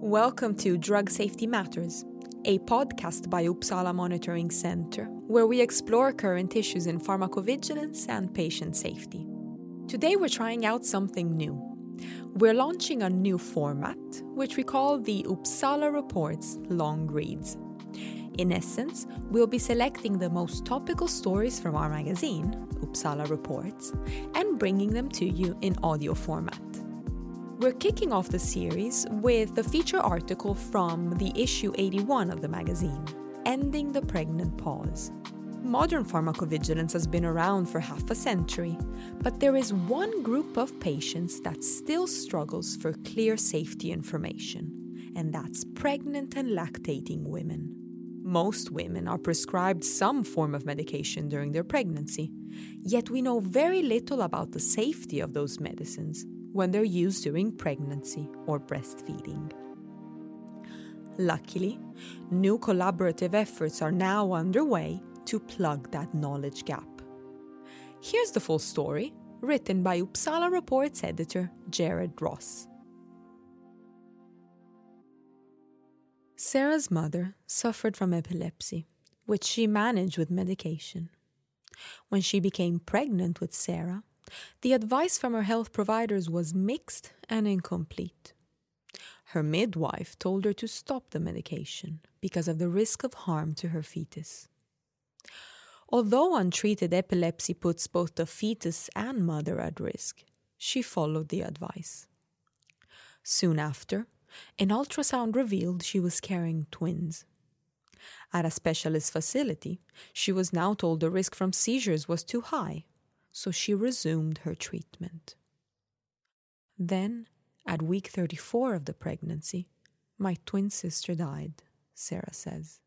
Welcome to Drug Safety Matters, a podcast by Uppsala Monitoring Center, where we explore current issues in pharmacovigilance and patient safety. Today we're trying out something new. We're launching a new format, which we call the Uppsala Reports Long Reads. In essence, we'll be selecting the most topical stories from our magazine, Uppsala Reports, and bringing them to you in audio format. We're kicking off the series with a feature article from the issue 81 of the magazine, Ending the Pregnant Pause. Modern pharmacovigilance has been around for half a century, but there is one group of patients that still struggles for clear safety information, and that's pregnant and lactating women. Most women are prescribed some form of medication during their pregnancy, yet we know very little about the safety of those medicines when they're used during pregnancy or breastfeeding. Luckily, new collaborative efforts are now underway to plug that knowledge gap. Here's the full story, written by Uppsala Reports editor Jared Ross. Sarah's mother suffered from epilepsy, which she managed with medication. When she became pregnant with Sarah, the advice from her health providers was mixed and incomplete. Her midwife told her to stop the medication because of the risk of harm to her fetus. Although untreated epilepsy puts both the fetus and mother at risk, she followed the advice. Soon after, an ultrasound revealed she was carrying twins. At a specialist facility, she was now told the risk from seizures was too high so she resumed her treatment. Then, at week 34 of the pregnancy, my twin sister died, Sarah says.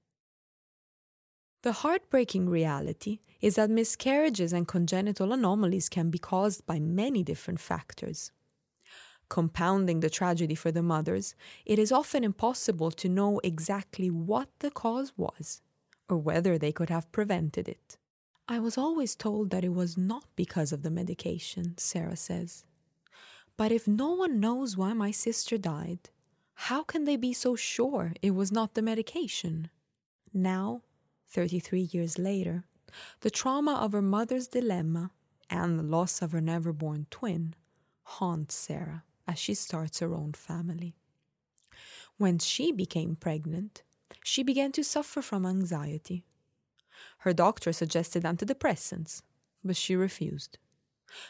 The heartbreaking reality is that miscarriages and congenital anomalies can be caused by many different factors. Compounding the tragedy for the mothers, it is often impossible to know exactly what the cause was or whether they could have prevented it. I was always told that it was not because of the medication, Sarah says. But if no one knows why my sister died, how can they be so sure it was not the medication? Now, 33 years later, the trauma of her mother's dilemma and the loss of her never born twin haunts Sarah as she starts her own family. When she became pregnant, she began to suffer from anxiety. Her doctor suggested antidepressants, but she refused.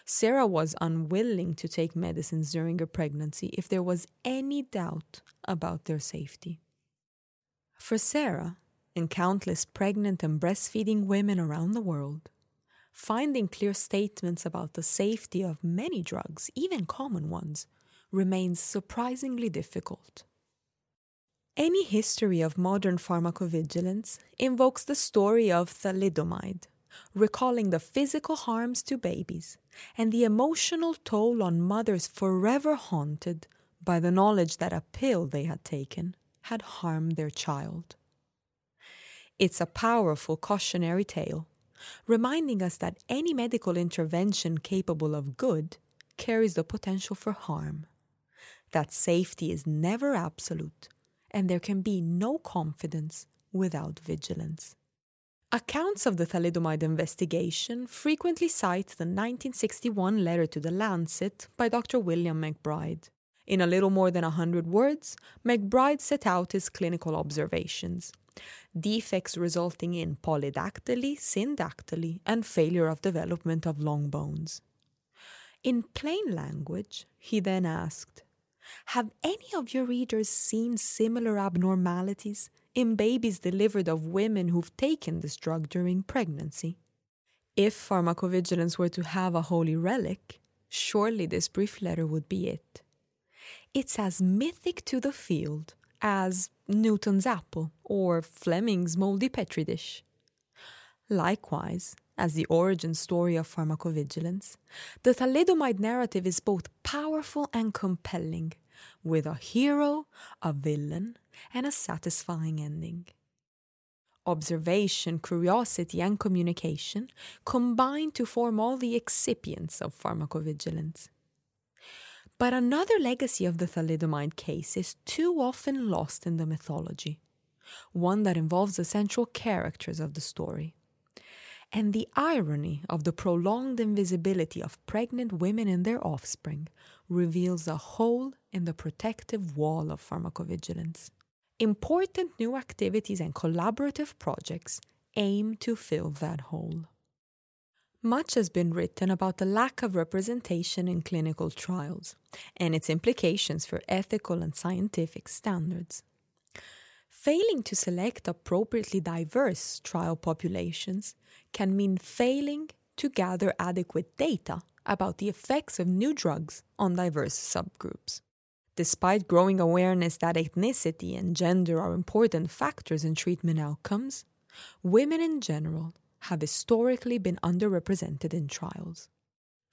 Sarah was unwilling to take medicines during her pregnancy if there was any doubt about their safety. For Sarah, and countless pregnant and breastfeeding women around the world, finding clear statements about the safety of many drugs, even common ones, remains surprisingly difficult. Any history of modern pharmacovigilance invokes the story of thalidomide, recalling the physical harms to babies and the emotional toll on mothers forever haunted by the knowledge that a pill they had taken had harmed their child. It's a powerful cautionary tale, reminding us that any medical intervention capable of good carries the potential for harm, that safety is never absolute and there can be no confidence without vigilance. Accounts of the thalidomide investigation frequently cite the 1961 letter to The Lancet by Dr. William McBride. In a little more than a 100 words, McBride set out his clinical observations defects resulting in polydactyly, syndactyly, and failure of development of long bones. In plain language, he then asked have any of your readers seen similar abnormalities in babies delivered of women who've taken this drug during pregnancy? If pharmacovigilance were to have a holy relic, surely this brief letter would be it. It's as mythic to the field as Newton's apple or Fleming's moldy petri dish. Likewise, as the origin story of pharmacovigilance, the thalidomide narrative is both powerful and compelling, with a hero, a villain, and a satisfying ending. Observation, curiosity, and communication combine to form all the excipients of pharmacovigilance. But another legacy of the thalidomide case is too often lost in the mythology, one that involves the central characters of the story. And the irony of the prolonged invisibility of pregnant women and their offspring reveals a hole in the protective wall of pharmacovigilance. Important new activities and collaborative projects aim to fill that hole. Much has been written about the lack of representation in clinical trials and its implications for ethical and scientific standards. Failing to select appropriately diverse trial populations can mean failing to gather adequate data about the effects of new drugs on diverse subgroups. Despite growing awareness that ethnicity and gender are important factors in treatment outcomes, women in general have historically been underrepresented in trials.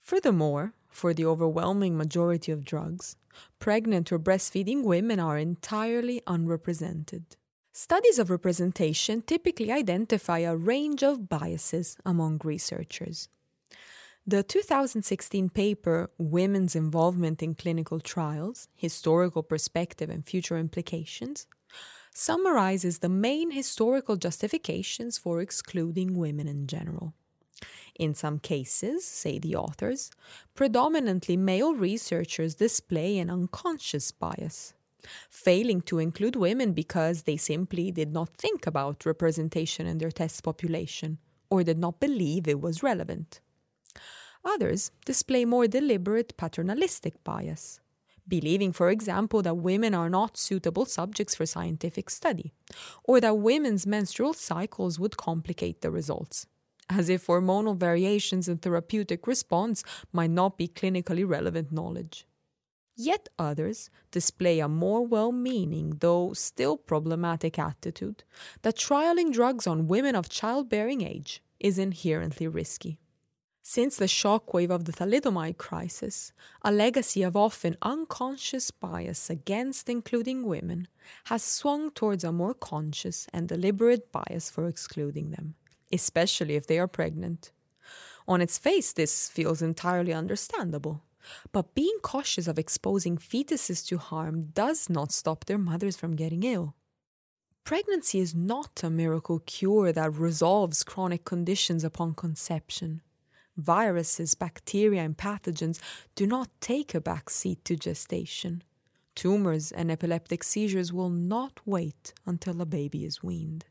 Furthermore, for the overwhelming majority of drugs, pregnant or breastfeeding women are entirely unrepresented. Studies of representation typically identify a range of biases among researchers. The 2016 paper, Women's Involvement in Clinical Trials Historical Perspective and Future Implications, summarizes the main historical justifications for excluding women in general. In some cases, say the authors, predominantly male researchers display an unconscious bias, failing to include women because they simply did not think about representation in their test population or did not believe it was relevant. Others display more deliberate paternalistic bias, believing, for example, that women are not suitable subjects for scientific study, or that women's menstrual cycles would complicate the results, as if hormonal variations in therapeutic response might not be clinically relevant knowledge. Yet others display a more well meaning, though still problematic attitude that trialing drugs on women of childbearing age is inherently risky. Since the shockwave of the thalidomide crisis, a legacy of often unconscious bias against including women has swung towards a more conscious and deliberate bias for excluding them, especially if they are pregnant. On its face, this feels entirely understandable. But being cautious of exposing fetuses to harm does not stop their mothers from getting ill. Pregnancy is not a miracle cure that resolves chronic conditions upon conception viruses, bacteria, and pathogens do not take a back seat to gestation. Tumors and epileptic seizures will not wait until a baby is weaned.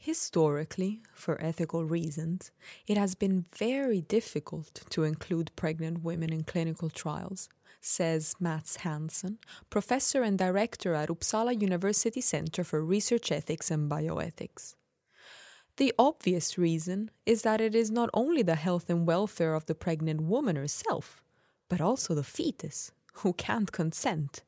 Historically, for ethical reasons, it has been very difficult to include pregnant women in clinical trials, says Mats Hansson, professor and director at Uppsala University Center for Research Ethics and Bioethics. The obvious reason is that it is not only the health and welfare of the pregnant woman herself, but also the fetus, who can't consent.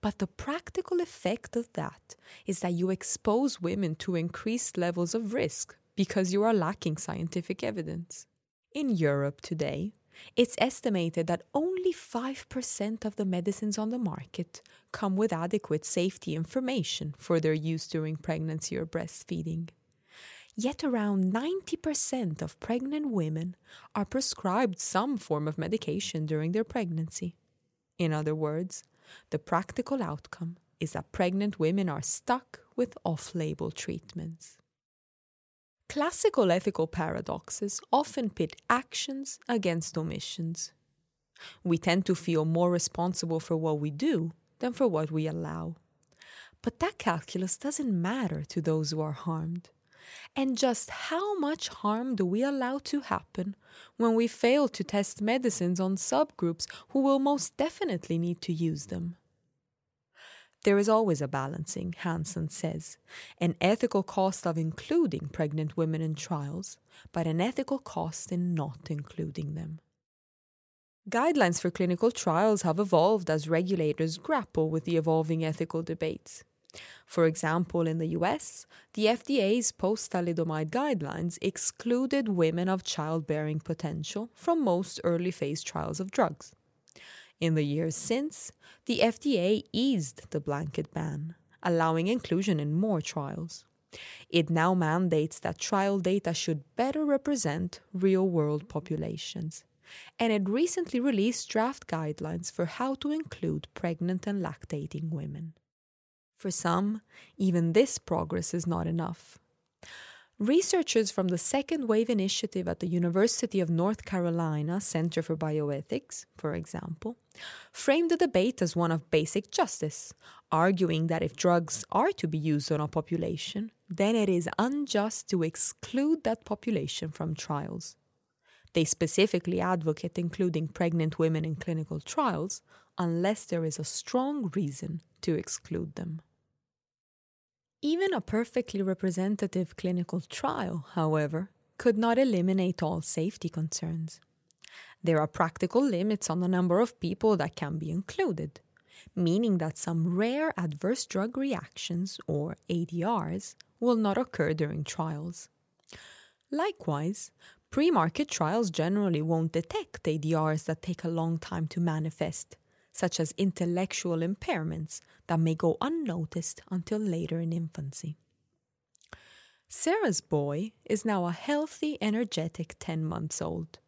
But the practical effect of that is that you expose women to increased levels of risk because you are lacking scientific evidence. In Europe today, it's estimated that only 5% of the medicines on the market come with adequate safety information for their use during pregnancy or breastfeeding. Yet around 90% of pregnant women are prescribed some form of medication during their pregnancy. In other words, the practical outcome is that pregnant women are stuck with off label treatments. Classical ethical paradoxes often pit actions against omissions. We tend to feel more responsible for what we do than for what we allow. But that calculus doesn't matter to those who are harmed. And just how much harm do we allow to happen when we fail to test medicines on subgroups who will most definitely need to use them? There is always a balancing, Hansson says, an ethical cost of including pregnant women in trials, but an ethical cost in not including them. Guidelines for clinical trials have evolved as regulators grapple with the evolving ethical debates. For example, in the US, the FDA's post thalidomide guidelines excluded women of childbearing potential from most early phase trials of drugs. In the years since, the FDA eased the blanket ban, allowing inclusion in more trials. It now mandates that trial data should better represent real world populations, and it recently released draft guidelines for how to include pregnant and lactating women. For some, even this progress is not enough. Researchers from the Second Wave Initiative at the University of North Carolina Center for Bioethics, for example, framed the debate as one of basic justice, arguing that if drugs are to be used on a population, then it is unjust to exclude that population from trials. They specifically advocate including pregnant women in clinical trials unless there is a strong reason to exclude them. Even a perfectly representative clinical trial, however, could not eliminate all safety concerns. There are practical limits on the number of people that can be included, meaning that some rare adverse drug reactions, or ADRs, will not occur during trials. Likewise, pre market trials generally won't detect ADRs that take a long time to manifest, such as intellectual impairments that may go unnoticed until later in infancy. Sarah's boy is now a healthy, energetic 10 months old,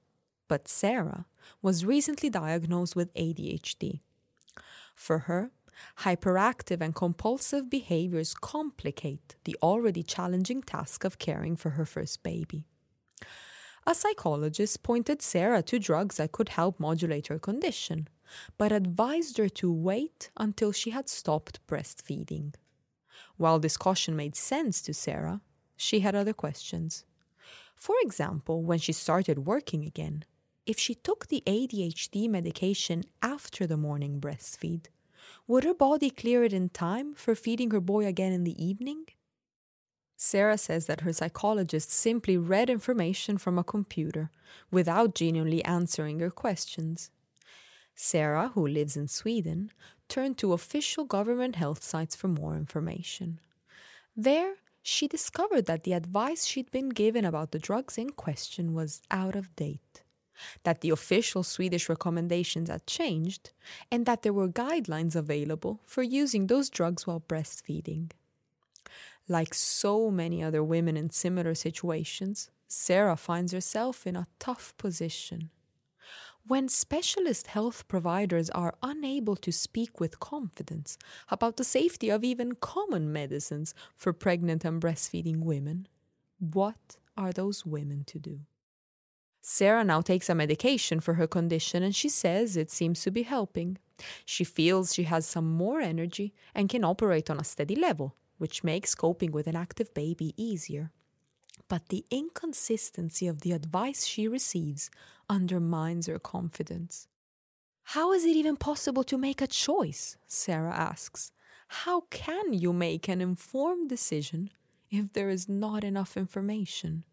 but Sarah was recently diagnosed with ADHD. For her, hyperactive and compulsive behaviors complicate the already challenging task of caring for her first baby. A psychologist pointed Sarah to drugs that could help modulate her condition, but advised her to wait until she had stopped breastfeeding. While this caution made sense to Sarah, she had other questions. For example, when she started working again, if she took the ADHD medication after the morning breastfeed, would her body clear it in time for feeding her boy again in the evening? Sarah says that her psychologist simply read information from a computer without genuinely answering her questions. Sarah, who lives in Sweden, turned to official government health sites for more information. There, she discovered that the advice she'd been given about the drugs in question was out of date, that the official Swedish recommendations had changed, and that there were guidelines available for using those drugs while breastfeeding. Like so many other women in similar situations, Sarah finds herself in a tough position. When specialist health providers are unable to speak with confidence about the safety of even common medicines for pregnant and breastfeeding women, what are those women to do? Sarah now takes a medication for her condition and she says it seems to be helping. She feels she has some more energy and can operate on a steady level, which makes coping with an active baby easier but the inconsistency of the advice she receives undermines her confidence. How is it even possible to make a choice? Sarah asks. How can you make an informed decision if there is not enough information?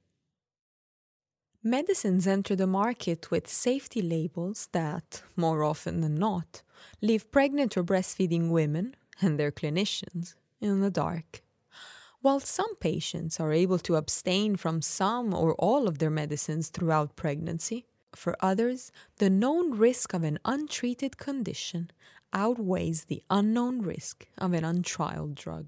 Medicines enter the market with safety labels that, more often than not, leave pregnant or breastfeeding women and their clinicians in the dark. While some patients are able to abstain from some or all of their medicines throughout pregnancy, for others, the known risk of an untreated condition outweighs the unknown risk of an untrialed drug.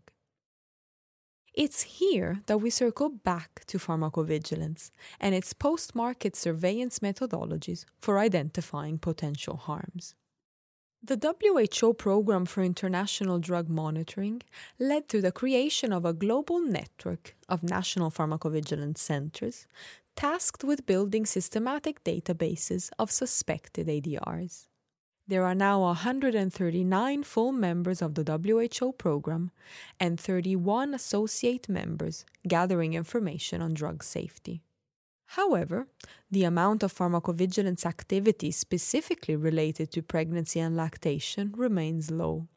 It's here that we circle back to pharmacovigilance and its post market surveillance methodologies for identifying potential harms. The WHO Programme for International Drug Monitoring led to the creation of a global network of national pharmacovigilance centers tasked with building systematic databases of suspected ADRs. There are now 139 full members of the WHO program and 31 associate members gathering information on drug safety. However, the amount of pharmacovigilance activity specifically related to pregnancy and lactation remains low.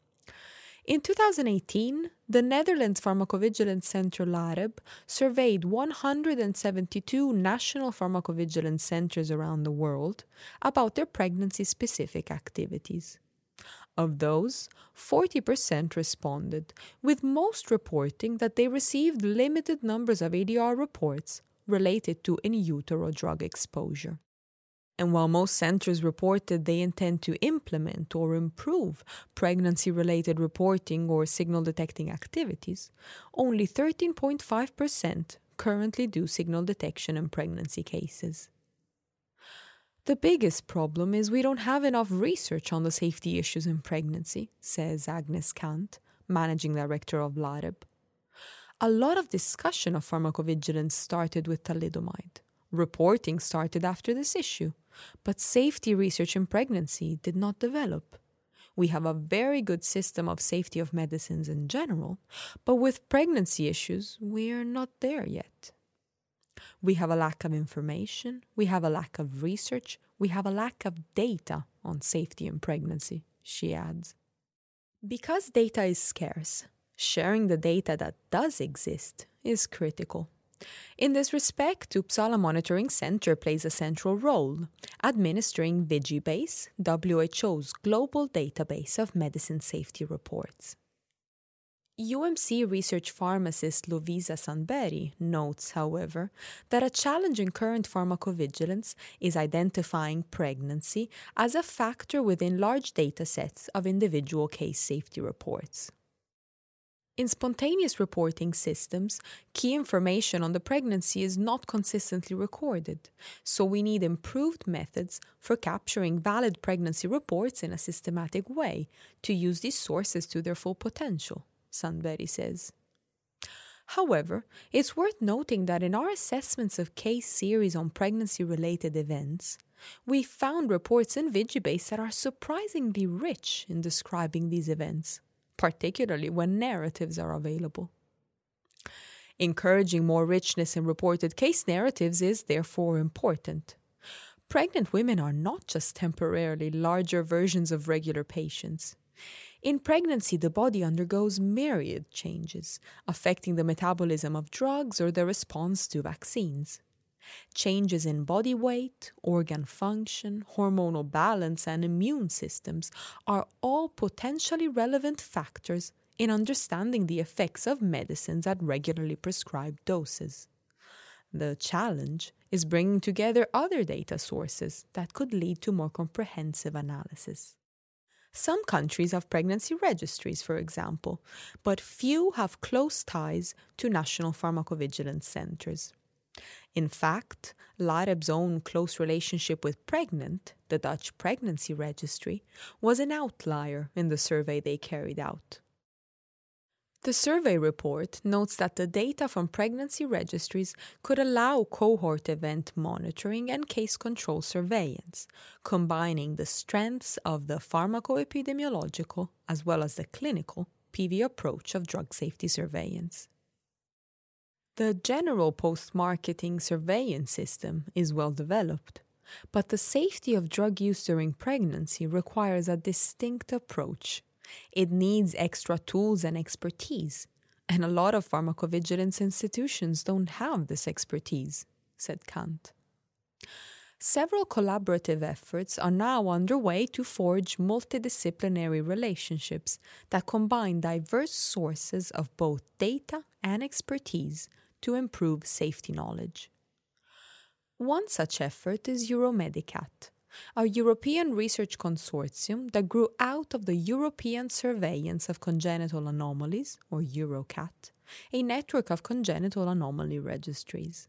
In 2018, the Netherlands Pharmacovigilance Center LAREB surveyed 172 national pharmacovigilance centers around the world about their pregnancy specific activities. Of those, 40% responded, with most reporting that they received limited numbers of ADR reports related to in utero drug exposure. And while most centers reported they intend to implement or improve pregnancy related reporting or signal detecting activities, only 13.5% currently do signal detection in pregnancy cases. The biggest problem is we don't have enough research on the safety issues in pregnancy, says Agnes Kant, managing director of LAREB. A lot of discussion of pharmacovigilance started with thalidomide. Reporting started after this issue, but safety research in pregnancy did not develop. We have a very good system of safety of medicines in general, but with pregnancy issues, we are not there yet. We have a lack of information, we have a lack of research, we have a lack of data on safety in pregnancy, she adds. Because data is scarce, sharing the data that does exist is critical. In this respect, Uppsala Monitoring Center plays a central role, administering VigiBase, WHO's global database of medicine safety reports. UMC research pharmacist Lovisa Sandberg notes, however, that a challenge in current pharmacovigilance is identifying pregnancy as a factor within large data sets of individual case safety reports. In spontaneous reporting systems, key information on the pregnancy is not consistently recorded, so we need improved methods for capturing valid pregnancy reports in a systematic way to use these sources to their full potential. Sandberg says. However, it's worth noting that in our assessments of case series on pregnancy related events, we found reports in Vigibase that are surprisingly rich in describing these events, particularly when narratives are available. Encouraging more richness in reported case narratives is therefore important. Pregnant women are not just temporarily larger versions of regular patients. In pregnancy, the body undergoes myriad changes, affecting the metabolism of drugs or the response to vaccines. Changes in body weight, organ function, hormonal balance, and immune systems are all potentially relevant factors in understanding the effects of medicines at regularly prescribed doses. The challenge is bringing together other data sources that could lead to more comprehensive analysis. Some countries have pregnancy registries, for example, but few have close ties to national pharmacovigilance centers. In fact, LAREB's own close relationship with Pregnant, the Dutch pregnancy registry, was an outlier in the survey they carried out. The survey report notes that the data from pregnancy registries could allow cohort event monitoring and case control surveillance, combining the strengths of the pharmacoepidemiological as well as the clinical PV approach of drug safety surveillance. The general post marketing surveillance system is well developed, but the safety of drug use during pregnancy requires a distinct approach it needs extra tools and expertise. And a lot of pharmacovigilance institutions don't have this expertise, said Kant. Several collaborative efforts are now underway to forge multidisciplinary relationships that combine diverse sources of both data and expertise to improve safety knowledge. One such effort is Euromedicat, a European research consortium that grew out of the European Surveillance of Congenital Anomalies, or EuroCat, a network of congenital anomaly registries.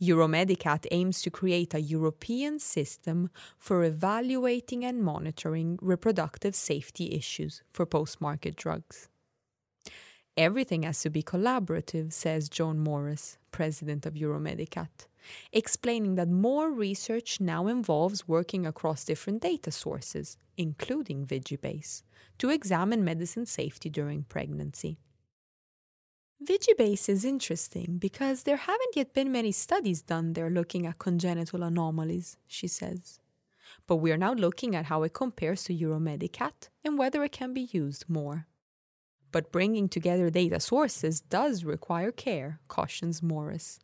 Euromedicat aims to create a European system for evaluating and monitoring reproductive safety issues for post market drugs. Everything has to be collaborative, says Joan Morris, president of Euromedicat explaining that more research now involves working across different data sources, including Vigibase, to examine medicine safety during pregnancy. Vigibase is interesting because there haven't yet been many studies done there looking at congenital anomalies, she says. But we are now looking at how it compares to Euromedicat and whether it can be used more. But bringing together data sources does require care, cautions Morris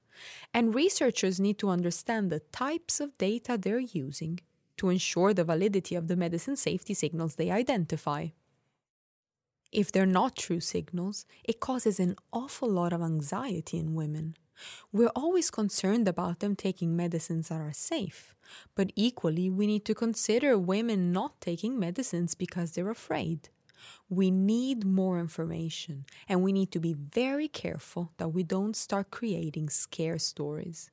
and researchers need to understand the types of data they're using to ensure the validity of the medicine safety signals they identify. If they're not true signals, it causes an awful lot of anxiety in women. We're always concerned about them taking medicines that are safe, but equally, we need to consider women not taking medicines because they're afraid. We need more information, and we need to be very careful that we don't start creating scare stories.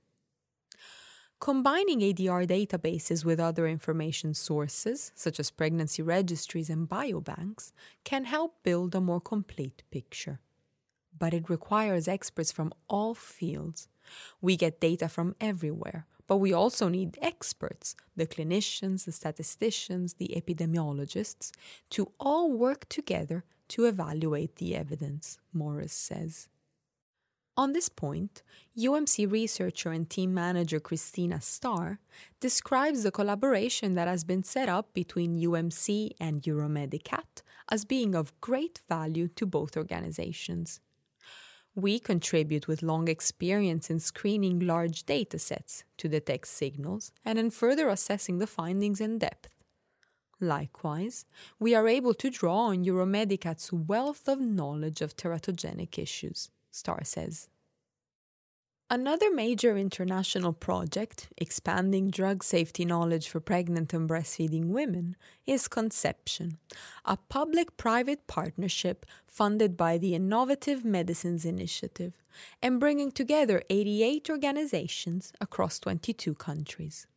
Combining ADR databases with other information sources, such as pregnancy registries and biobanks, can help build a more complete picture. But it requires experts from all fields. We get data from everywhere, but we also need experts, the clinicians, the statisticians, the epidemiologists, to all work together to evaluate the evidence, Morris says. On this point, UMC researcher and team manager Kristina Star describes the collaboration that has been set up between UMC and Euromedicat as being of great value to both organizations. We contribute with long experience in screening large data sets to detect signals and in further assessing the findings in depth. Likewise, we are able to draw on Euromedicat's wealth of knowledge of teratogenic issues. Star says. Another major international project expanding drug safety knowledge for pregnant and breastfeeding women is Conception, a public private partnership funded by the Innovative Medicines Initiative and bringing together 88 organizations across 22 countries.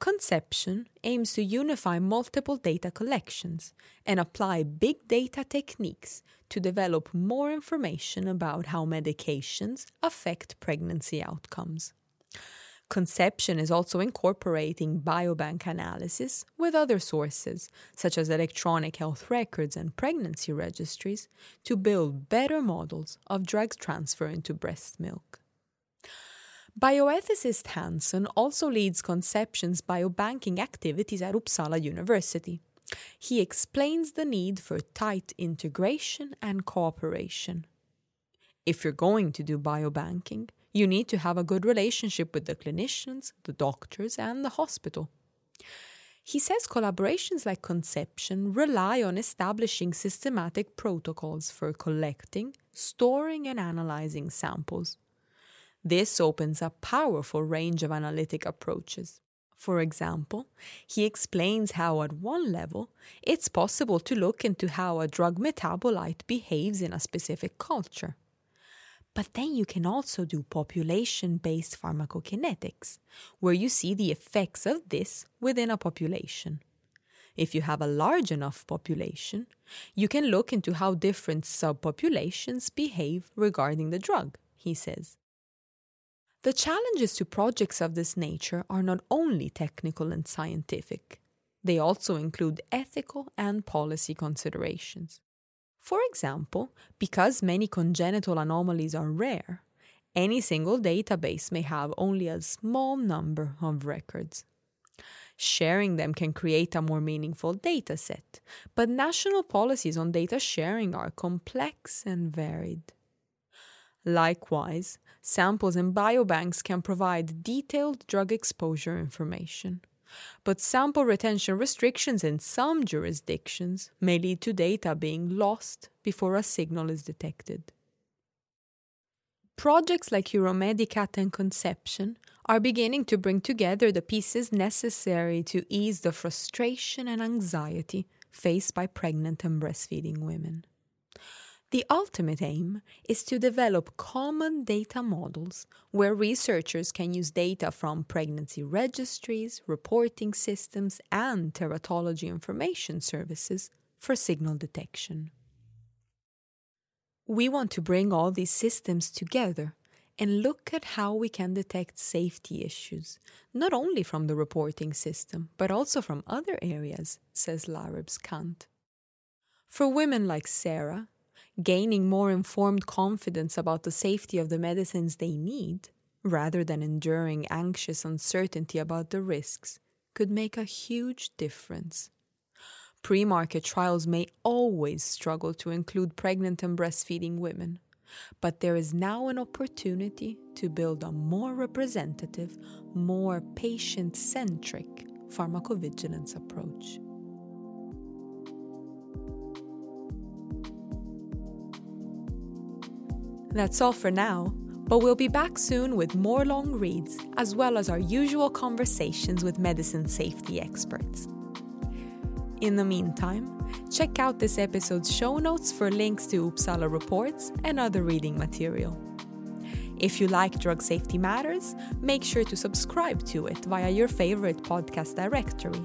Conception aims to unify multiple data collections and apply big data techniques to develop more information about how medications affect pregnancy outcomes. Conception is also incorporating biobank analysis with other sources, such as electronic health records and pregnancy registries, to build better models of drug transfer into breast milk. Bioethicist Hansson also leads Conception's biobanking activities at Uppsala University. He explains the need for tight integration and cooperation. If you're going to do biobanking, you need to have a good relationship with the clinicians, the doctors, and the hospital. He says collaborations like Conception rely on establishing systematic protocols for collecting, storing, and analyzing samples. This opens a powerful range of analytic approaches. For example, he explains how, at one level, it's possible to look into how a drug metabolite behaves in a specific culture. But then you can also do population based pharmacokinetics, where you see the effects of this within a population. If you have a large enough population, you can look into how different subpopulations behave regarding the drug, he says. The challenges to projects of this nature are not only technical and scientific, they also include ethical and policy considerations. For example, because many congenital anomalies are rare, any single database may have only a small number of records. Sharing them can create a more meaningful dataset, but national policies on data sharing are complex and varied. Likewise, samples in biobanks can provide detailed drug exposure information. But sample retention restrictions in some jurisdictions may lead to data being lost before a signal is detected. Projects like Euromedicat and Conception are beginning to bring together the pieces necessary to ease the frustration and anxiety faced by pregnant and breastfeeding women. The ultimate aim is to develop common data models where researchers can use data from pregnancy registries, reporting systems, and teratology information services for signal detection. We want to bring all these systems together and look at how we can detect safety issues, not only from the reporting system, but also from other areas, says Lareb's Kant. For women like Sarah, gaining more informed confidence about the safety of the medicines they need, rather than enduring anxious uncertainty about the risks, could make a huge difference. Pre market trials may always struggle to include pregnant and breastfeeding women, but there is now an opportunity to build a more representative, more patient centric pharmacovigilance approach. That's all for now, but we'll be back soon with more long reads, as well as our usual conversations with medicine safety experts. In the meantime, check out this episode's show notes for links to Uppsala reports and other reading material. If you like Drug Safety Matters, make sure to subscribe to it via your favorite podcast directory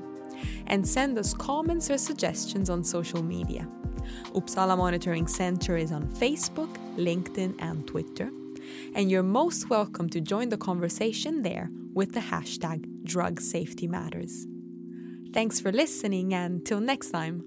and send us comments or suggestions on social media. Uppsala Monitoring Center is on Facebook, LinkedIn, and Twitter. And you're most welcome to join the conversation there with the hashtag Drug Safety Matters. Thanks for listening, and till next time.